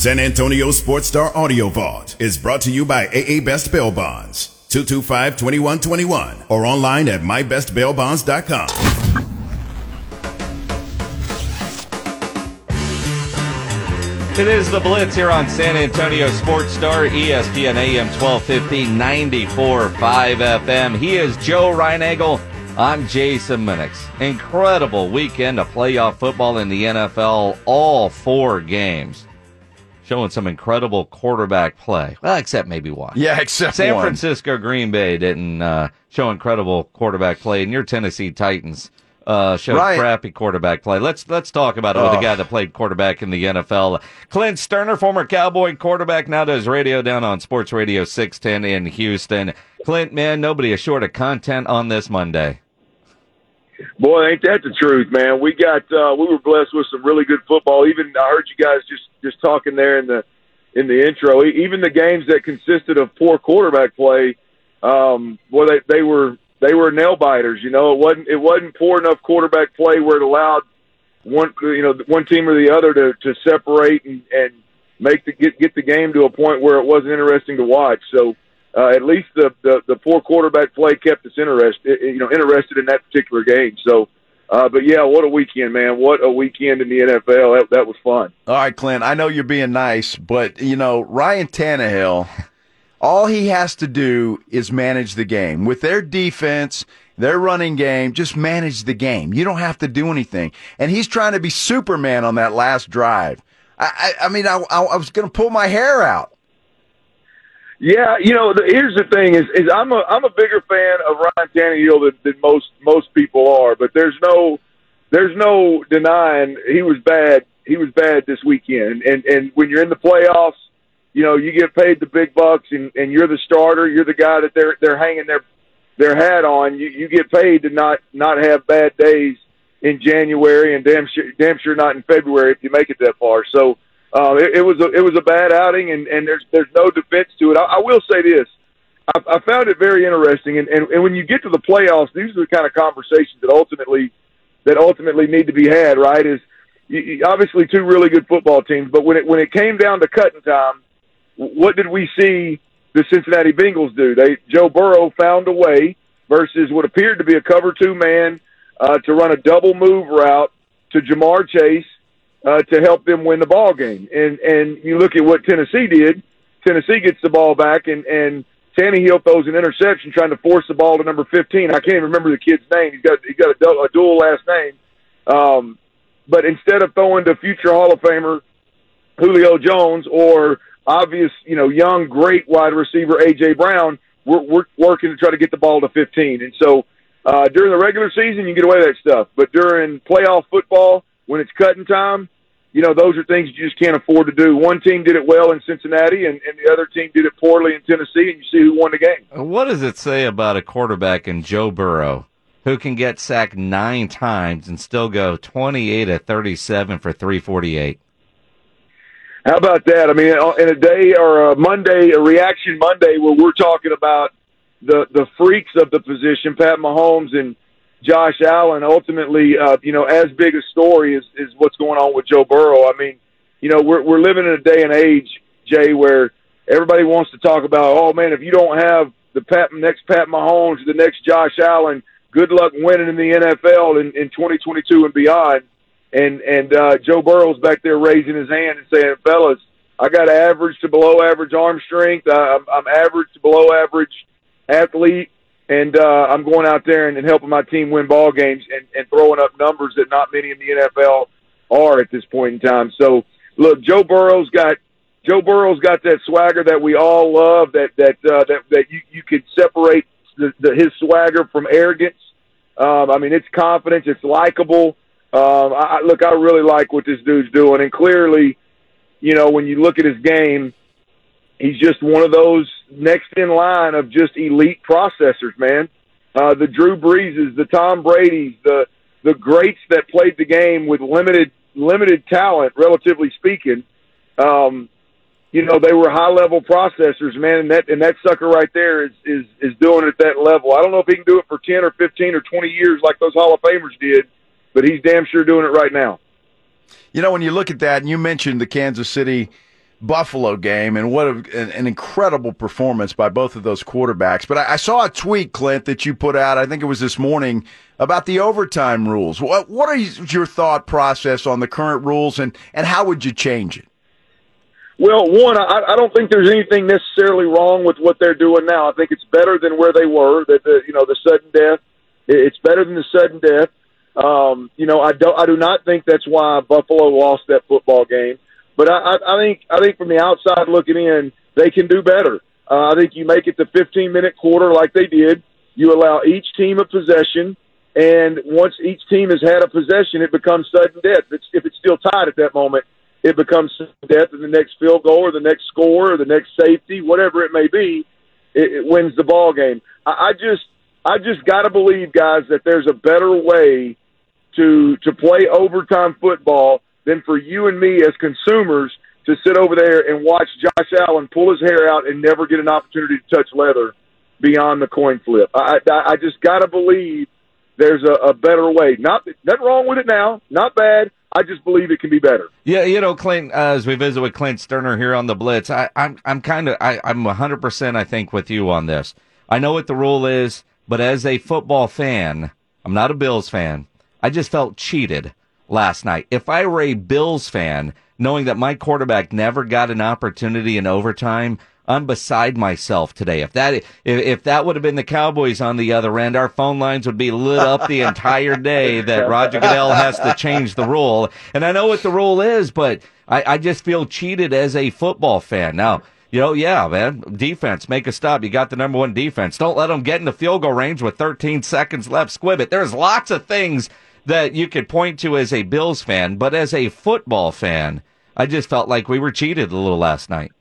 San Antonio Sports Star Audio Vault is brought to you by AA Best Bail Bonds, 225-2121, or online at mybestbailbonds.com. It is the Blitz here on San Antonio Sports Star, ESPN AM 1250, 94.5 FM. He is Joe Reinagle. I'm Jason Minix. Incredible weekend of playoff football in the NFL, all four games showing some incredible quarterback play. Well, except maybe one. Yeah, except San one. Francisco Green Bay didn't uh, show incredible quarterback play, and your Tennessee Titans uh, showed Right. crappy quarterback play. Let's let's talk about it with Oh. a guy that played quarterback in the NFL. Clint Stoerner, former Cowboy quarterback, now does radio down on Sports Radio 610 in Houston. Clint, man, nobody is short of content on this Monday. Boy, ain't that the truth, man? We got uh, we were blessed with some really good football. Even I heard you guys just just talking there in the in the intro. Even the games that consisted of poor quarterback play, um, boy, they they were they were nail biters. You know, it wasn't it wasn't poor enough quarterback play where it allowed one you know one team or the other to to separate and and make the get get the game to a point where it wasn't interesting to watch. So uh, at least the, the the poor quarterback play kept us interested, you know, interested in that particular game. So, uh, but yeah, what a weekend, man! What a weekend in the NFL. That, that was fun. All right, Clint, I know you're being nice, but, you know, Ryan Tannehill, all he has to do is manage the game. With their defense, their running game, just manage the game. You don't have to do anything. And he's trying to be Superman on that last drive. I, I, I mean, I, I, I was going to pull my hair out. Yeah, you know, the, here's the thing: is, is I'm a I'm a bigger fan of Ryan Tannehill than, than most most people are. But there's no there's no denying he was bad. He was bad this weekend. And and when you're in the playoffs, you know you get paid the big bucks, and and you're the starter. You're the guy that they're they're hanging their their hat on. You you get paid to not not have bad days in January, and damn sure damn sure not in February if you make it that far. So. Uh, it, it was a it was a bad outing, and, and there's there's no defense to it. I, I will say this: I, I found it very interesting, and, and and when you get to the playoffs, these are the kind of conversations that ultimately that ultimately need to be had. Right? Is you, you- obviously two really good football teams, but when it when it came down to cutting time, what did we see the Cincinnati Bengals do? They Joe Burrow found a way versus what appeared to be a cover two man uh, to run a double move route to Ja'Marr Chase uh, to help them win the ball game. And and you look at what Tennessee did. Tennessee gets the ball back, and and Tannehill throws an interception trying to force the ball to number fifteen. I can't even remember the kid's name. He's got he's got a, du- a dual last name. Um, but instead of throwing to future Hall of Famer Julio Jones or obvious, you know, young great wide receiver AJ Brown, we're, we're working to try to get the ball to 15. And so uh, during the regular season, you get away with that stuff, but during playoff football, when it's cutting time, you know, those are things you just can't afford to do. One team did it well in Cincinnati, and, and the other team did it poorly in Tennessee, and you see who won the game. What does it say about a quarterback in Joe Burrow who can get sacked nine times and still go 28 at 37 for 348? How about that? I mean, in a day or a Monday, a reaction Monday, where we're talking about the the freaks of the position, Pat Mahomes and Josh Allen. Ultimately, uh, you know, as big a story is is what's going on with Joe Burrow. I mean, you know, we're we're living in a day and age, Jay, where everybody wants to talk about, oh man, if you don't have the Pat next Pat Mahomes, the next Josh Allen, good luck winning in the NFL in, in 2022 and beyond and and uh, Joe Burrow's back there raising his hand and saying, "Fellas, I got average to below average arm strength. I, I'm, I'm average to below average athlete, and uh, I'm going out there and, and helping my team win ball games and, and throwing up numbers that not many in the NFL are at this point in time. So, look, Joe Burrow's got Joe Burrow's got that swagger that we all love. That that uh, that that you you could separate the, the, his swagger from arrogance. Um, I mean, it's confidence. It's likable. Um, I, look, I really like what this dude's doing, and clearly, you know, when you look at his game, he's just one of those next in line of just elite processors, man. Uh, the Drew Breeses, the Tom Brady's, the the greats that played the game with limited limited talent, relatively speaking. Um, you know, they were high level processors, man, and that and that sucker right there is is is doing it at that level. I don't know if he can do it for ten or fifteen or twenty years like those Hall of Famers did, but he's damn sure doing it right now. You know, when you look at that, and you mentioned the Kansas City Buffalo game, and what a, an, an, incredible performance by both of those quarterbacks. But I, I, saw a tweet, Clint, that you put out. I think it was this morning about the overtime rules. What what is your thought process on the current rules, and and how would you change it? Well, one, I, I don't think there's anything necessarily wrong with what they're doing now. I think it's better than where they were. That the you know the sudden death, it's better than the sudden death. Um, you know, I don't, I do not think that's why Buffalo lost that football game. But I, I, think, I think from the outside looking in, they can do better. Uh, I think you make it the 15 minute quarter like they did. You allow each team a possession, and once each team has had a possession, it becomes sudden death. If it's, if it's still tied at that moment, it becomes sudden death, and the next field goal or the next score or the next safety, whatever it may be, it, it wins the ball game. I, I just, I just got to believe, guys, that there's a better way to to play overtime football than for you and me as consumers to sit over there and watch Josh Allen pull his hair out and never get an opportunity to touch leather beyond the coin flip. I I, I just got to believe there's a, a better way. Not nothing wrong with it now. Not bad. I just believe it can be better. Yeah, you know, Clint. Uh, as we visit with Clint Stoerner here on the Blitz, I, I'm I'm kind of I'm 100 percent I think with you on this. I know what the rule is, but as a football fan, I'm not a Bills fan. I just felt cheated last night. If I were a Bills fan, knowing that my quarterback never got an opportunity in overtime, I'm beside myself today. If that if, if that would have been the Cowboys on the other end, our phone lines would be lit up the entire day. That Roger Goodell has to change the rule, and I know what the rule is, but I, I just feel cheated as a football fan now you know, yeah, man, defense, make a stop. You got the number one defense. Don't let them get in the field goal range with 13 seconds left. Squib it. There's lots of things that you could point to as a Bills fan, but as a football fan, I just felt like we were cheated a little last night.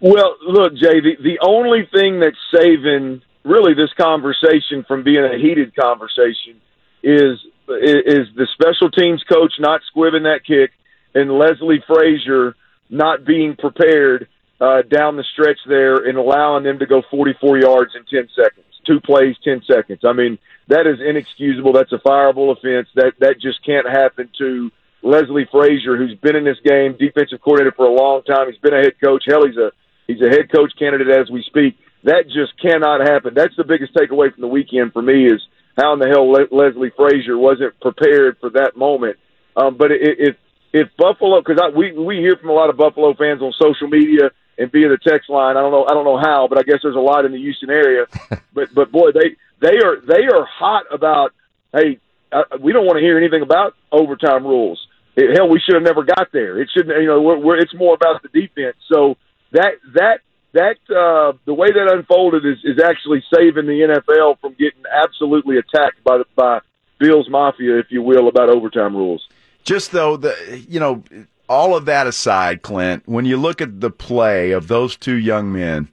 Well, look, Jay, the, the only thing that's saving really this conversation from being a heated conversation is is the special teams coach not squibbing that kick and Leslie Frazier not being prepared uh, down the stretch there and allowing them to go 44 yards in 10 seconds. Two plays, 10 seconds. I mean, that is inexcusable. That's a fireable offense. That that just can't happen to Leslie Frazier, who's been in this game, defensive coordinator for a long time. He's been a head coach. Hell, he's a he's a head coach candidate as we speak. That just cannot happen. That's the biggest takeaway from the weekend for me is how in the hell Le- Leslie Frazier wasn't prepared for that moment. Um, but if if Buffalo, because we we hear from a lot of Buffalo fans on social media and via the text line. I don't know. I don't know how, but I guess there's a lot in the Houston area. but but boy, they they are they are hot about. Hey, uh, we don't want to hear anything about overtime rules. It, hell, we should have never got there. It shouldn't. You know, we're, we're, it's more about the defense. So that that that uh, the way that unfolded is is actually saving the NFL from getting absolutely attacked by the by Bills Mafia, if you will, about overtime rules. Just though the you know all of that aside, Clint, when you look at the play of those two young men,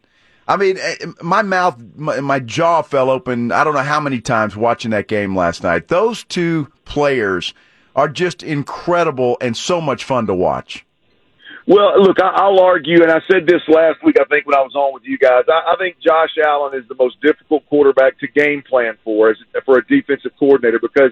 I mean, eh, my mouth, my, my, jaw fell open. I don't know how many times watching that game last night. Those two players are just incredible and so much fun to watch. Well, look, I'll argue, and I said this last week, I think, when I was on with you guys. I, I think Josh Allen is the most difficult quarterback to game plan for as for a defensive coordinator because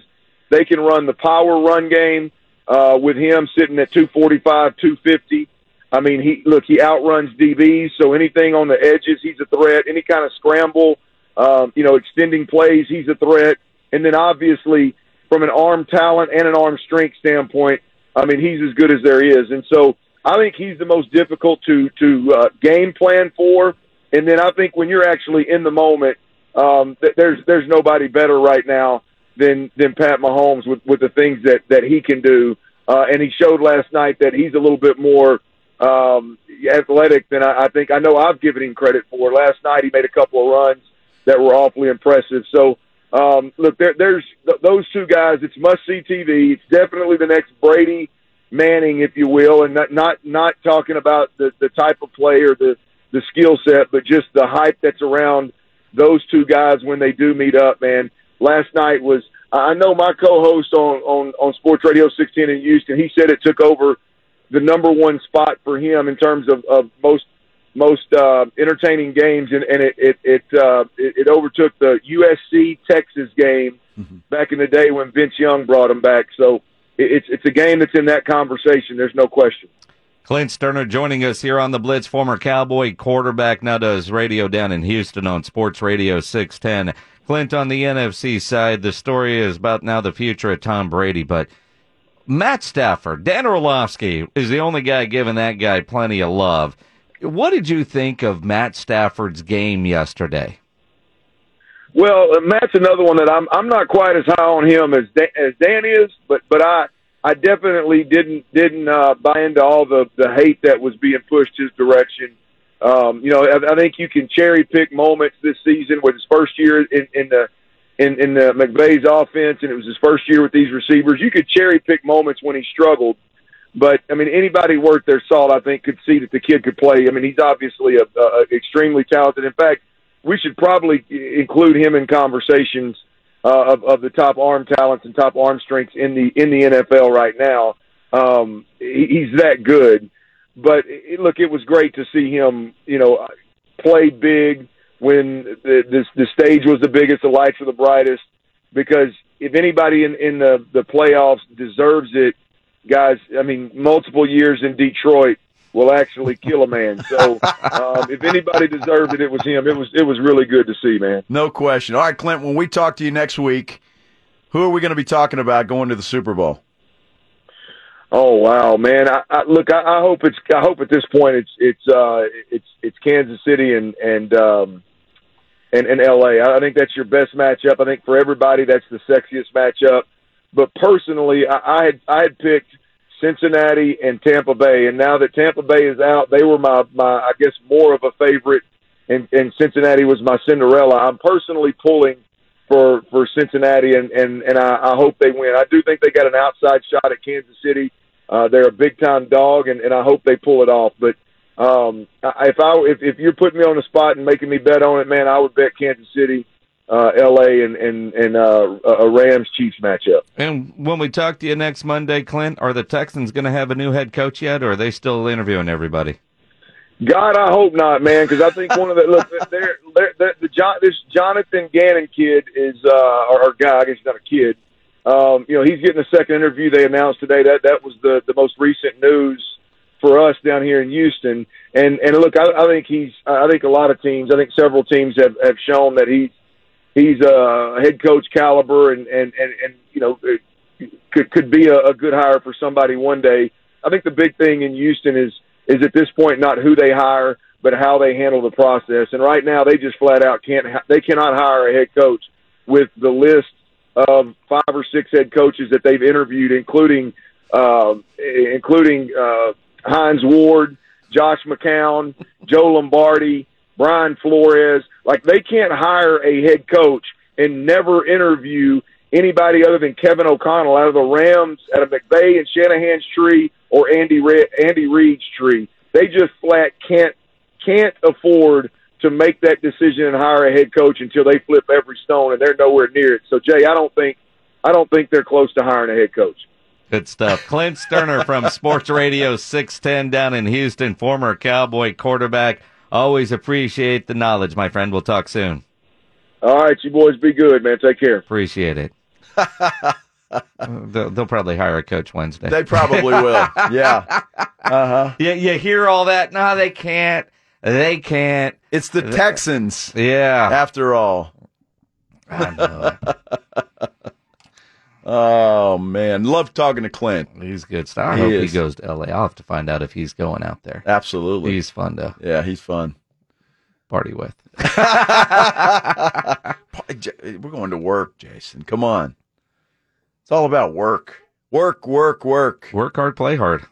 they can run the power run game uh, with him sitting at 245, 250. I mean, he look, he outruns DBs, so anything on the edges, he's a threat. Any kind of scramble, um, you know, extending plays, he's a threat. And then obviously, from an arm talent and an arm strength standpoint, I mean, he's as good as there is. And so, I think he's the most difficult to to uh, game plan for. And then I think when you're actually in the moment, um, th- there's there's nobody better right now than than Pat Mahomes with with the things that that he can do. Uh, and he showed last night that he's a little bit more um, athletic than I, I think. I know I've given him credit for. Last night he made a couple of runs that were awfully impressive. So um, look, there, there's th- those two guys. It's must see TV. It's definitely the next Brady Manning, if you will, and not not not talking about the the type of play or the the skill set, but just the hype that's around those two guys when they do meet up, man last night was I know my co-host on on on Sports Radio 16 in Houston. He said it took over the number one spot for him in terms of, of most most uh, entertaining games, and, and it it it, uh, it it overtook the USC Texas game mm-hmm. back in the day when Vince Young brought him back. So it, it's it's a game that's in that conversation. There's no question. Clint Stoerner joining us here on the Blitz, former Cowboy quarterback, now does radio down in Houston on Sports Radio 610. Clint, on the NFC side, the story is about now the future of Tom Brady, but Matt Stafford, Dan Orlovsky is the only guy giving that guy plenty of love. What did you think of Matt Stafford's game yesterday? Well, uh, Matt's another one that I'm I'm not quite as high on him as Dan, as Dan is, but but I I definitely didn't didn't uh, buy into all the the hate that was being pushed his direction. Um, you know, I, I think you can cherry pick moments this season with his first year in, in the in, in the McVay's offense, and it was his first year with these receivers. You could cherry pick moments when he struggled, but I mean, anybody worth their salt, I think, could see that the kid could play. I mean, he's obviously a, a extremely talented. In fact, we should probably include him in conversations uh, of, of the top arm talents and top arm strengths in the in the NFL right now. Um, he, he's that good. But it, look, it was great to see him, you know, play big when the, the the stage was the biggest, the lights were the brightest. Because if anybody in in the the playoffs deserves it, guys, I mean, multiple years in Detroit will actually kill a man. So um, if anybody deserved it, it was him. It was it was really good to see, man. No question. All right, Clint. When we talk to you next week, who are we going to be talking about going to the Super Bowl? Oh wow, man! I, I, look, I, I hope it's. I hope at this point it's it's uh, it's it's Kansas City and and um, and and L.A. I think that's your best matchup. I think for everybody that's the sexiest matchup. But personally, I, I had I had picked Cincinnati and Tampa Bay, and now that Tampa Bay is out, they were my my I guess more of a favorite, and, and Cincinnati was my Cinderella. I'm personally pulling for for Cincinnati, and and and I, I hope they win. I do think they got an outside shot at Kansas City. Uh, they're a big time dog, and, and I hope they pull it off. But um, if I if, if you're putting me on the spot and making me bet on it, man, I would bet Kansas City, uh, L.A. and and and uh, a Rams Chiefs matchup. And when we talk to you next Monday, Clint, are the Texans going to have a new head coach yet, or are they still interviewing everybody? God, I hope not, man, because I think one of the look, they're, they're, they're, the John, this Jonathan Gannon kid is uh, or, or guy, I guess he's not a kid um, you know, he's getting a second interview. They announced today that that was the the most recent news for us down here in Houston. And and look, I, I think he's. I think a lot of teams. I think several teams have have shown that he's he's a head coach caliber, and and and, and you know could could be a, a good hire for somebody one day. I think the big thing in Houston is is at this point not who they hire, but how they handle the process. And right now, they just flat out can't. They cannot hire a head coach with the list of five or six head coaches that they've interviewed, including uh, including uh, Hines Ward, Josh McCown, Joe Lombardi, Brian Flores. Like they can't hire a head coach and never interview anybody other than Kevin O'Connell out of the Rams, out of McVay and Shanahan's tree, or Andy Re- Andy Reid's tree. They just flat can't can't afford to make that decision and hire a head coach until they flip every stone, and they're nowhere near it. So, Jay, I don't think I don't think they're close to hiring a head coach. Good stuff. Clint Stoerner from Sports Radio 610 down in Houston, former Cowboy quarterback. Always appreciate the knowledge, my friend. We'll talk soon. All right, you boys be good, man. Take care. Appreciate it. they'll, they'll, probably hire a coach Wednesday. They probably will. yeah. Uh huh. Yeah, you hear all that? No, they can't. They can't. It's the Texans. Yeah. After all. Oh man, love talking to Clint. He's good stuff. I he hope is. he goes to LA. I'll have to find out if he's going out there. Absolutely. He's fun to. Yeah, he's fun. Party with. We're going to work, Jason. Come on. It's all about work. Work, work, work. Work hard, play hard.